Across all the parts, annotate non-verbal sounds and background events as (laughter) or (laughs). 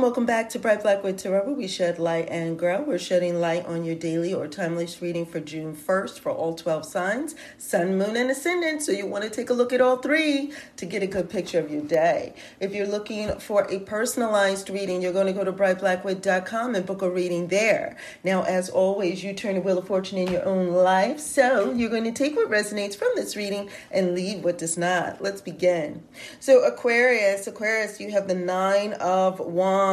Welcome, back to Bright Blackwood Tarot. We shed light and grow. We're shedding light on your daily or timeless reading for June 1st for all 12 signs, sun, moon, and ascendant. So you want to take a look at all three to get a good picture of your day. If you're looking for a personalized reading, you're going to go to brightblackwood.com and book a reading there. Now, as always, you turn the wheel of fortune in your own life. So you're going to take what resonates from this reading and leave what does not. Let's begin. So, Aquarius, Aquarius, you have the nine of Wands.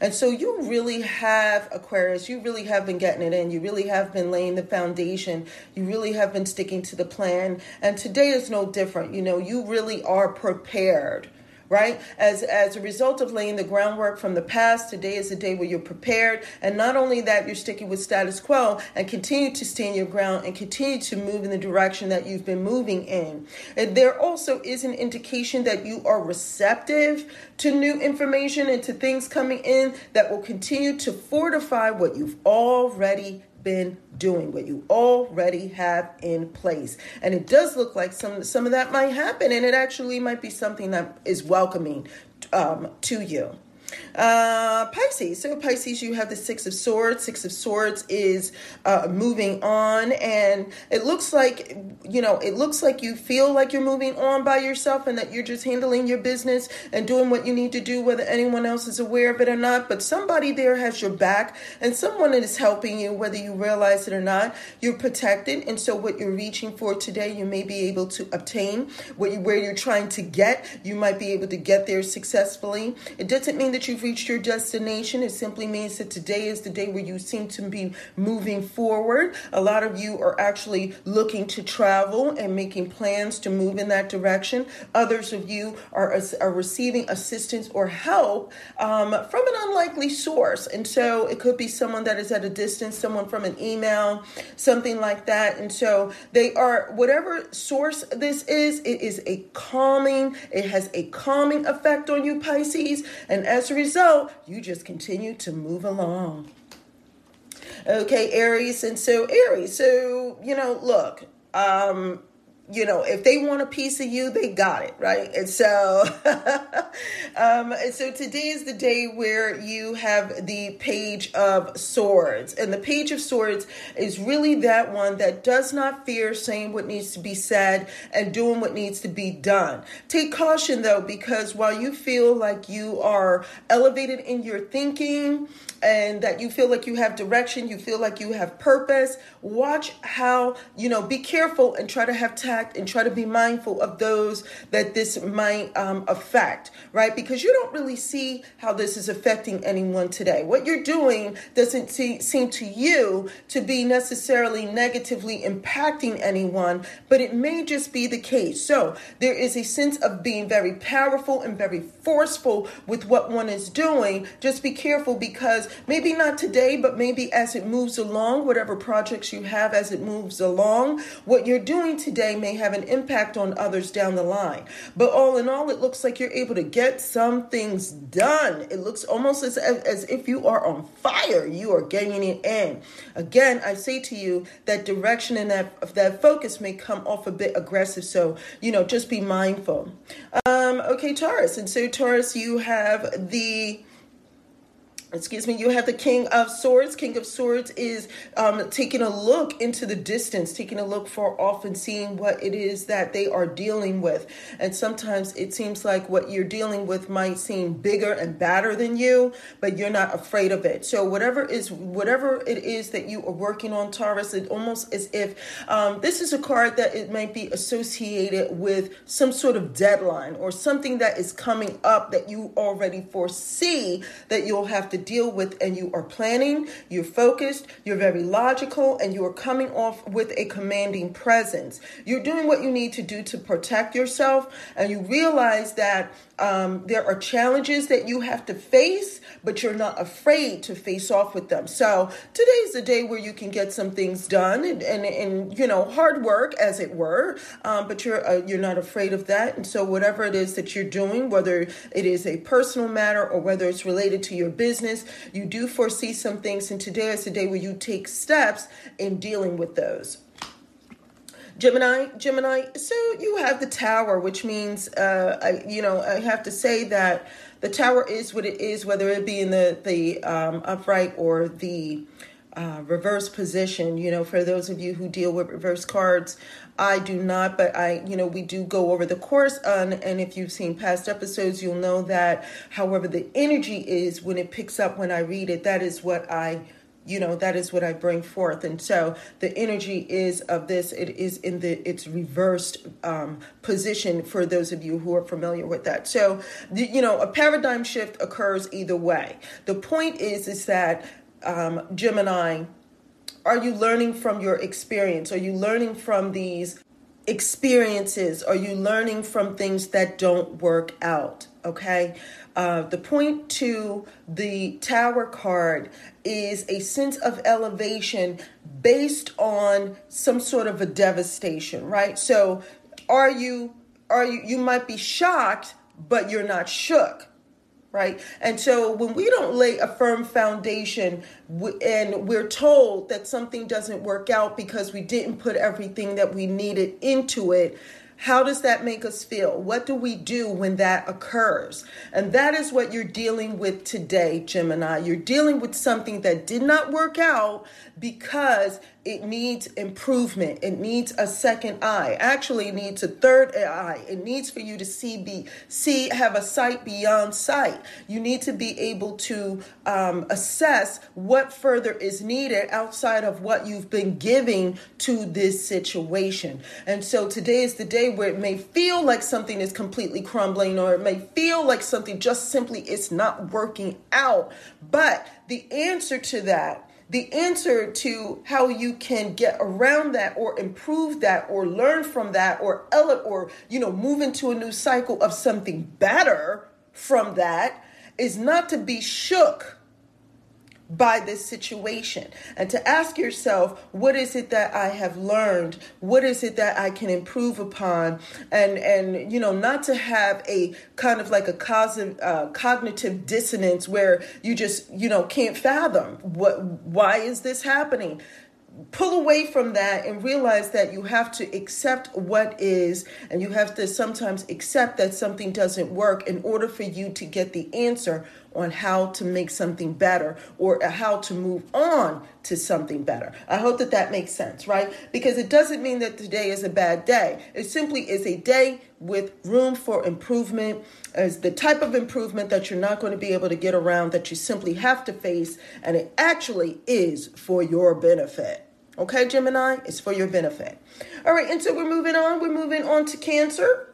And so you really have, Aquarius, you really have been getting it in. You really have been laying the foundation. You really have been sticking to the plan. And today is no different. You know, you really are prepared right? As as a result of laying the groundwork from the past, today is a day where you're prepared. And not only that, you're sticking with status quo and continue to stand your ground and continue to move in the direction that you've been moving in. And there also is an indication that you are receptive to new information and to things coming in that will continue to fortify what you've already been doing, what you already have in place. And it does look like some some of that might happen, and it actually might be something that is welcoming um, to you. Uh, Pisces. So Pisces, you have the Six of Swords. Six of Swords is uh, moving on, and it looks like you know it looks like you feel like you're moving on by yourself, and that you're just handling your business and doing what you need to do, whether anyone else is aware of it or not. But somebody there has your back, and someone is helping you, whether you realize it or not. You're protected, and so what you're reaching for today, you may be able to obtain. What you, where you're trying to get, you might be able to get there successfully. It doesn't mean that you've reached your destination. It simply means that today is the day where you seem to be moving forward. A lot of you are actually looking to travel and making plans to move in that direction. Others of you are, are receiving assistance or help um, from an unlikely source. And so it could be someone that is at a distance, someone from an email, something like that. And so they are, whatever source this is, it is a calming, it has a calming effect on you, Pisces. And as a result, you just continue to move along. Okay, Aries. And so, Aries, so, you know, look, um, you know, if they want a piece of you, they got it, right? And so, (laughs) um, and so today is the day where you have the Page of Swords, and the Page of Swords is really that one that does not fear saying what needs to be said and doing what needs to be done. Take caution though, because while you feel like you are elevated in your thinking and that you feel like you have direction, you feel like you have purpose, watch how you know. Be careful and try to have time and try to be mindful of those that this might um, affect, right? Because you don't really see how this is affecting anyone today. What you're doing doesn't see, seem to you to be necessarily negatively impacting anyone, but it may just be the case. So there is a sense of being very powerful and very forceful with what one is doing. Just be careful because maybe not today, but maybe as it moves along, whatever projects you have as it moves along, what you're doing today may have an impact on others down the line. But all in all, it looks like you're able to get some things done. It looks almost as, as if you are on fire. You are getting it in. Again, I say to you that direction and that, that focus may come off a bit aggressive. So, you know, just be mindful. Um, okay, Taurus. And so, Taurus, you have the excuse me, you have the King of Swords. King of Swords is um, taking a look into the distance, taking a look far off and seeing what it is that they are dealing with. And sometimes it seems like what you're dealing with might seem bigger and badder than you, but you're not afraid of it. So whatever is whatever it is that you are working on, Taurus, it almost as if um, this is a card that it might be associated with some sort of deadline or something that is coming up that you already foresee that you'll have to deal with and you are planning, you're focused, you're very logical, and you are coming off with a commanding presence. You're doing what you need to do to protect yourself, and you realize that um, there are challenges that you have to face, but you're not afraid to face off with them. So today's the day where you can get some things done and, and, and you know, hard work as it were, um, but you're, uh, you're not afraid of that. And so whatever it is that you're doing, whether it is a personal matter or whether it's related to your business, you do foresee some things. And today is the day where you take steps in dealing with those. Gemini, Gemini. So you have the Tower, which means, uh, I, you know, I have to say that the Tower is what it is, whether it be in the the um, upright or the uh, reverse position. You know, for those of you who deal with reverse cards, I do not, but I, you know, we do go over the course on, and if you've seen past episodes, you'll know that. However, the energy is when it picks up when I read it. That is what I you know that is what i bring forth and so the energy is of this it is in the its reversed um, position for those of you who are familiar with that so you know a paradigm shift occurs either way the point is is that um, gemini are you learning from your experience? Are you learning from these experiences? Are you learning from things that don't work out? Okay? Uh, the point to the tower card is a sense of elevation based on some sort of a devastation, right? So, are you are you you might be shocked, but you're not shook, right? And so when we don't lay a firm foundation and we're told that something doesn't work out because we didn't put everything that we needed into it, how does that make us feel? What do we do when that occurs? And that is what you're dealing with today, Gemini. You're dealing with something that did not work out because it needs improvement. It needs a second eye. Actually, it needs a third eye. It needs for you to see, be see, have a sight beyond sight. You need to be able to um, assess what further is needed outside of what you've been giving to this situation. And so today is the day where it may feel like something is completely crumbling, or it may feel like something just simply is not working out. But the answer to that the answer to how you can get around that or improve that or learn from that or ele- or you know move into a new cycle of something better from that is not to be shook by this situation. And to ask yourself what is it that i have learned? What is it that i can improve upon? And and you know not to have a kind of like a cognitive, uh, cognitive dissonance where you just you know can't fathom what why is this happening? Pull away from that and realize that you have to accept what is and you have to sometimes accept that something doesn't work in order for you to get the answer on how to make something better or how to move on to something better. I hope that that makes sense, right? Because it doesn't mean that today is a bad day. It simply is a day with room for improvement, as the type of improvement that you're not going to be able to get around, that you simply have to face, and it actually is for your benefit. Okay, Gemini, it's for your benefit. All right, and so we're moving on. We're moving on to Cancer.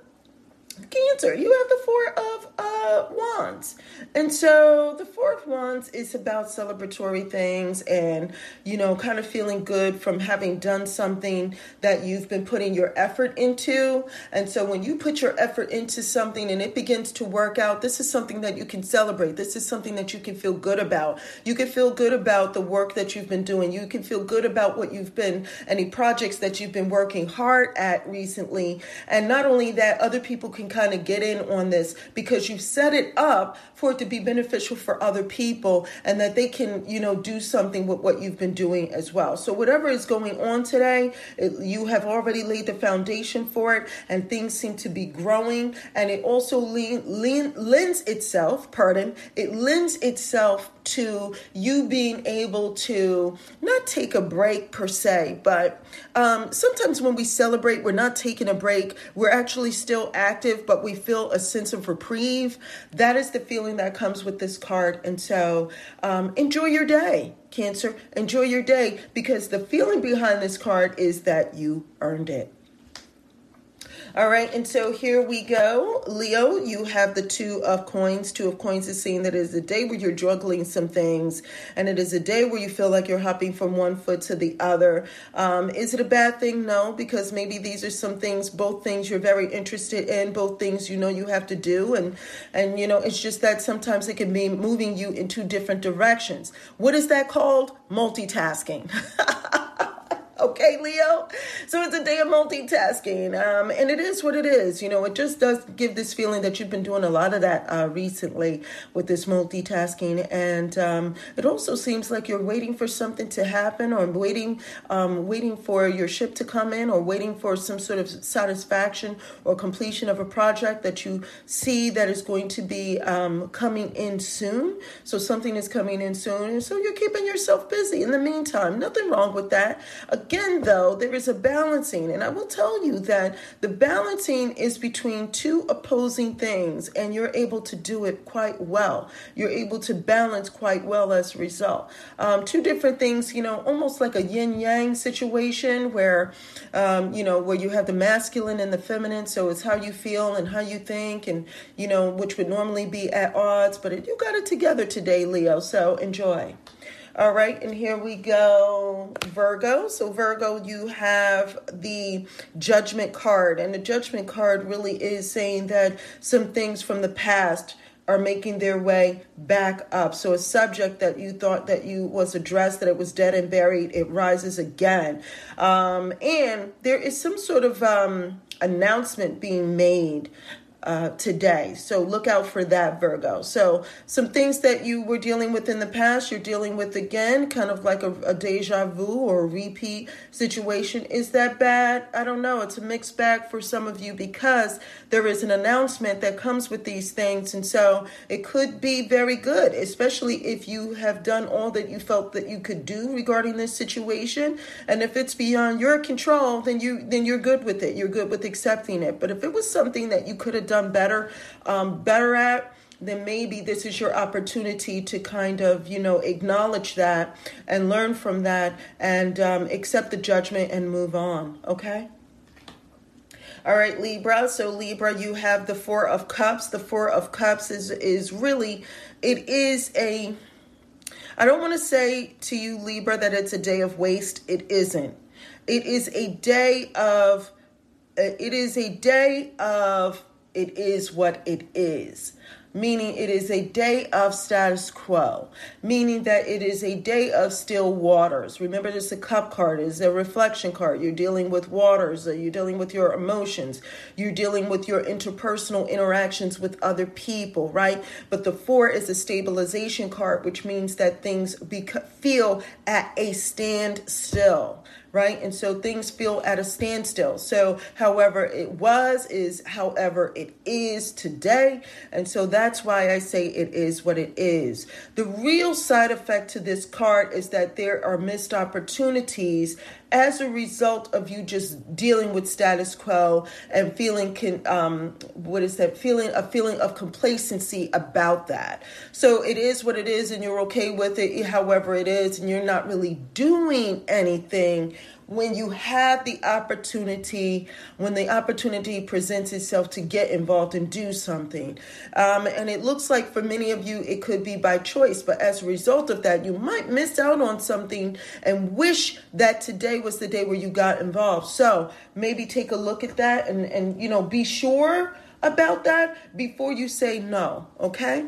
Cancer, you have the Four of uh, Wands. And so the Four of Wands is about celebratory things and, you know, kind of feeling good from having done something that you've been putting your effort into. And so when you put your effort into something and it begins to work out, this is something that you can celebrate. This is something that you can feel good about. You can feel good about the work that you've been doing. You can feel good about what you've been, any projects that you've been working hard at recently. And not only that, other people can kind of get in on this because you set it up for it to be beneficial for other people and that they can, you know, do something with what you've been doing as well. So whatever is going on today, it, you have already laid the foundation for it and things seem to be growing and it also lean, lean, lends itself, pardon, it lends itself to you being able to not take a break per se, but um, sometimes when we celebrate, we're not taking a break. We're actually still active, but we feel a sense of reprieve. That is the feeling that comes with this card. And so um, enjoy your day, Cancer. Enjoy your day because the feeling behind this card is that you earned it. All right, and so here we go. Leo, you have the two of coins. Two of coins is saying that it is a day where you're juggling some things, and it is a day where you feel like you're hopping from one foot to the other. Um, is it a bad thing? No, because maybe these are some things, both things you're very interested in, both things you know you have to do, and and you know it's just that sometimes it can be moving you in two different directions. What is that called? Multitasking. (laughs) (laughs) okay, Leo? So it's a day of multitasking. Um, and it is what it is. You know, it just does give this feeling that you've been doing a lot of that uh, recently with this multitasking. And um, it also seems like you're waiting for something to happen or waiting, um, waiting for your ship to come in or waiting for some sort of satisfaction or completion of a project that you see that is going to be um, coming in soon. So something is coming in soon. And so you're keeping yourself busy in the meantime. Nothing wrong with that. Again, though, there is a balancing. And I will tell you that the balancing is between two opposing things, and you're able to do it quite well. You're able to balance quite well as a result. Um, two different things, you know, almost like a yin yang situation where, um, you know, where you have the masculine and the feminine. So it's how you feel and how you think, and, you know, which would normally be at odds, but you got it together today, Leo. So enjoy. All right, and here we go, Virgo. So, Virgo, you have the judgment card, and the judgment card really is saying that some things from the past are making their way back up. So a subject that you thought that you was addressed, that it was dead and buried, it rises again. Um, and there is some sort of um, announcement being made uh, today. So look out for that, Virgo. So some things that you were dealing with in the past, you're dealing with again, kind of like a, a deja vu or a repeat situation. Is that bad? I don't know. It's a mixed bag for some of you because there is an announcement that comes with these things. And so it could be very good, especially if you have done all that you felt that you could do regarding this situation. And if it's beyond your control, then you then you're good with it. You're good with accepting it. But if it was something that you could have done better, um, better at, then maybe this is your opportunity to kind of, you know, acknowledge that and learn from that and um, accept the judgment and move on. Okay? All right, Libra. So Libra, you have the Four of Cups. The Four of Cups is is really, it is a. I don't want to say to you, Libra, that it's a day of waste. It isn't. It is a day of. It is a day of it is what it is meaning it is a day of status quo, meaning that it is a day of still waters. Remember, this is a cup card, is a reflection card. You're dealing with waters, uh, you're dealing with your emotions, you're dealing with your interpersonal interactions with other people, right? But the four is a stabilization card, which means that things feel at a standstill right? And so things feel at a standstill. So, however it was is however it is today. And so that's why I say it is what it is. The real side effect to this card is that there are missed opportunities as a result of you just dealing with status quo and feeling can um what is that? Feeling a feeling of complacency about that. So it is what it is and you're okay with it however it is and you're not really doing anything when you have the opportunity, when the opportunity presents itself to get involved and do something. Um, and it looks like for many of you, it could be by choice, but as a result of that, you might miss out on something and wish that today was the day where you got involved. So maybe take a look at that and, and you know, be sure about that before you say no, okay?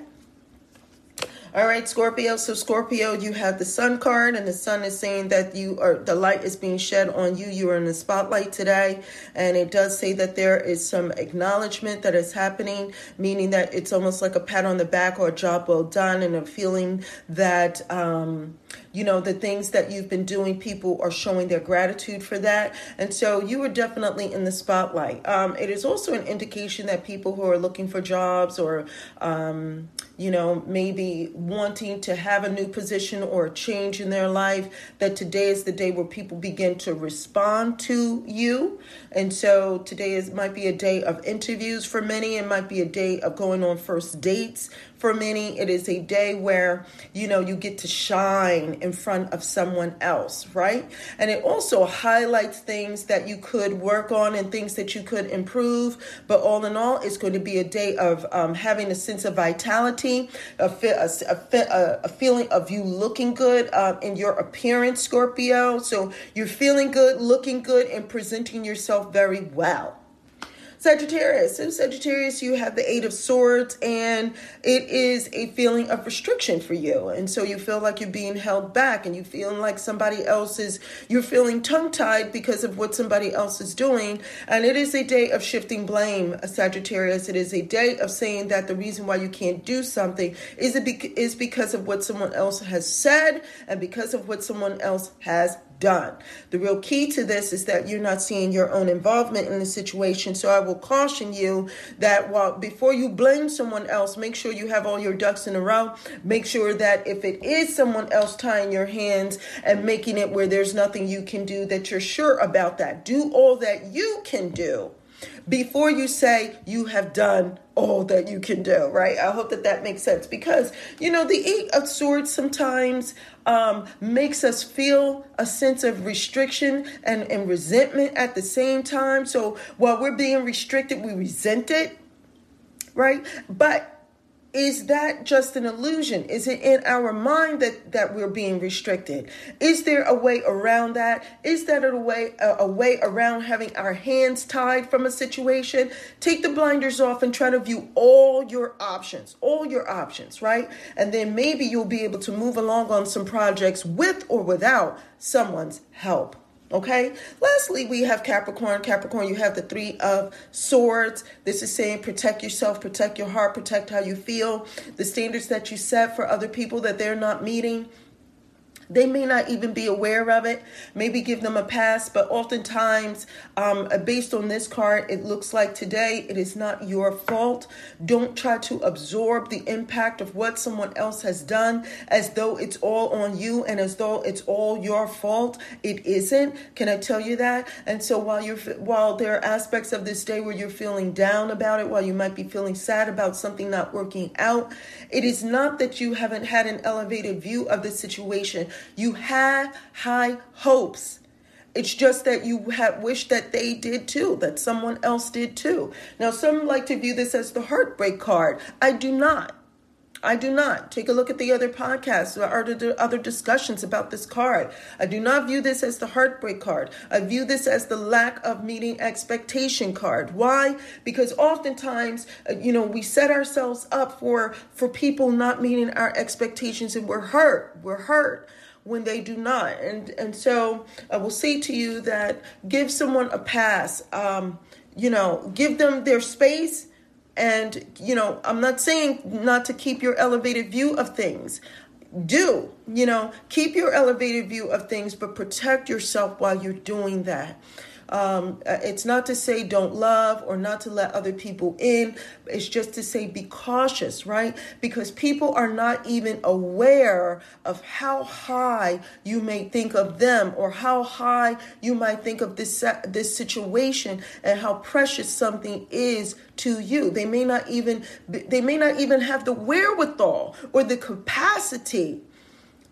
All right, Scorpio. So Scorpio, you have the sun card, and the sun is saying that you are the light is being shed on you. You are in the spotlight today, and it does say that there is some acknowledgement that is happening, meaning that it's almost like a pat on the back or a job well done, and a feeling that um, you know the things that you've been doing, people are showing their gratitude for that, and so you are definitely in the spotlight. Um, it is also an indication that people who are looking for jobs or um, you know, maybe wanting to have a new position or a change in their life, that today is the day where people begin to respond to you. And so today is might be a day of interviews for many. It might be a day of going on first dates for many. It is a day where, you know, you get to shine in front of someone else, right? And it also highlights things that you could work on and things that you could improve. But all in all, it's going to be a day of um, having a sense of vitality, a, a, a, a feeling of you looking good uh, in your appearance, Scorpio. So you're feeling good, looking good, and presenting yourself very well. Sagittarius. So Sagittarius, you have the Eight of Swords, and it is a feeling of restriction for you. And so you feel like you're being held back, and you feeling like somebody else is, you're feeling tongue tied because of what somebody else is doing. And it is a day of shifting blame, Sagittarius. It is a day of saying that the reason why you can't do something is, it be- is because of what someone else has said and because of what someone else has done. The real key to this is that you're not seeing your own involvement in the situation. So I will caution you that while before you blame someone else, make sure you have all your ducks in a row. Make sure that if it is someone else tying your hands and making it where there's nothing you can do, that you're sure about that. Do all that you can do before you say you have done all that you can do, right? I hope that that makes sense because, you know, the Eight of Swords sometimes um, makes us feel a sense of restriction and, and resentment at the same time. So while we're being restricted, we resent it, right? But is that just an illusion? Is it in our mind that, that we're being restricted? Is there a way around that? Is that a way a, a way around having our hands tied from a situation? Take the blinders off and try to view all your options, all your options, right? And then maybe you'll be able to move along on some projects with or without someone's help. Okay. Lastly, we have Capricorn. Capricorn, you have the three of swords. This is saying protect yourself, protect your heart, protect how you feel. The standards that you set for other people that they're not meeting they may not even be aware of it. Maybe give them a pass, but oftentimes, um, based on this card, it looks like today it is not your fault. Don't try to absorb the impact of what someone else has done as though it's all on you and as though it's all your fault. It isn't. Can I tell you that? And so while you're while there are aspects of this day where you're feeling down about it, while you might be feeling sad about something not working out, it is not that you haven't had an elevated view of the situation. You had high hopes. It's just that you have wished that they did too, that someone else did too. Now, some like to view this as the heartbreak card. I do not. I do not. Take a look at the other podcasts or other discussions about this card. I do not view this as the heartbreak card. I view this as the lack of meeting expectation card. Why? Because oftentimes, uh, you know, we set ourselves up for for people not meeting our expectations and we're hurt. We're hurt when they do not. And and so I will say to you that give someone a pass. Um, you know, give them their space. And you know, I'm not saying not to keep your elevated view of things. Do you know? Keep your elevated view of things, but protect yourself while you're doing that. Um, uh, it's not to say don't love or not to let other people in. It's just to say be cautious, right? Because people are not even aware of how high you may think of them or how high you might think of this this situation and how precious something is to you. They may not even they may not even have the wherewithal or the capacity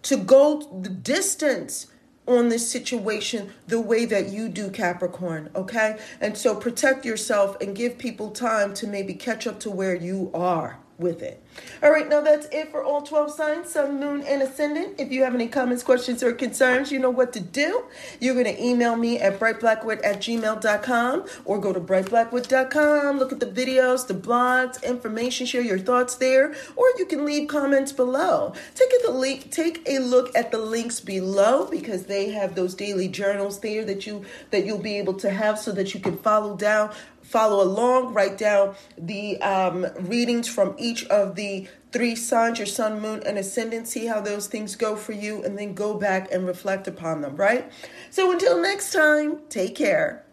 to go the distance on this situation the way that you do, Capricorn, okay? And so protect yourself and give people time to maybe catch up to where you are with it. All right, now that's it for all 12 signs, sun, moon, and ascendant. If you have any comments, questions, or concerns, you know what to do. You're going to email me at brightblackwood at gmail.com or go to brightblackwood.com, look at the videos, the blogs, information, share your thoughts there, or you can leave comments below. Take a, link, take a look at the links below because they have those daily journals there that you that you'll be able to have so that you can follow down follow along, write down the um, readings from each of the three signs your sun, moon, and ascendant. See how those things go for you, and then go back and reflect upon them, right? So until next time, take care.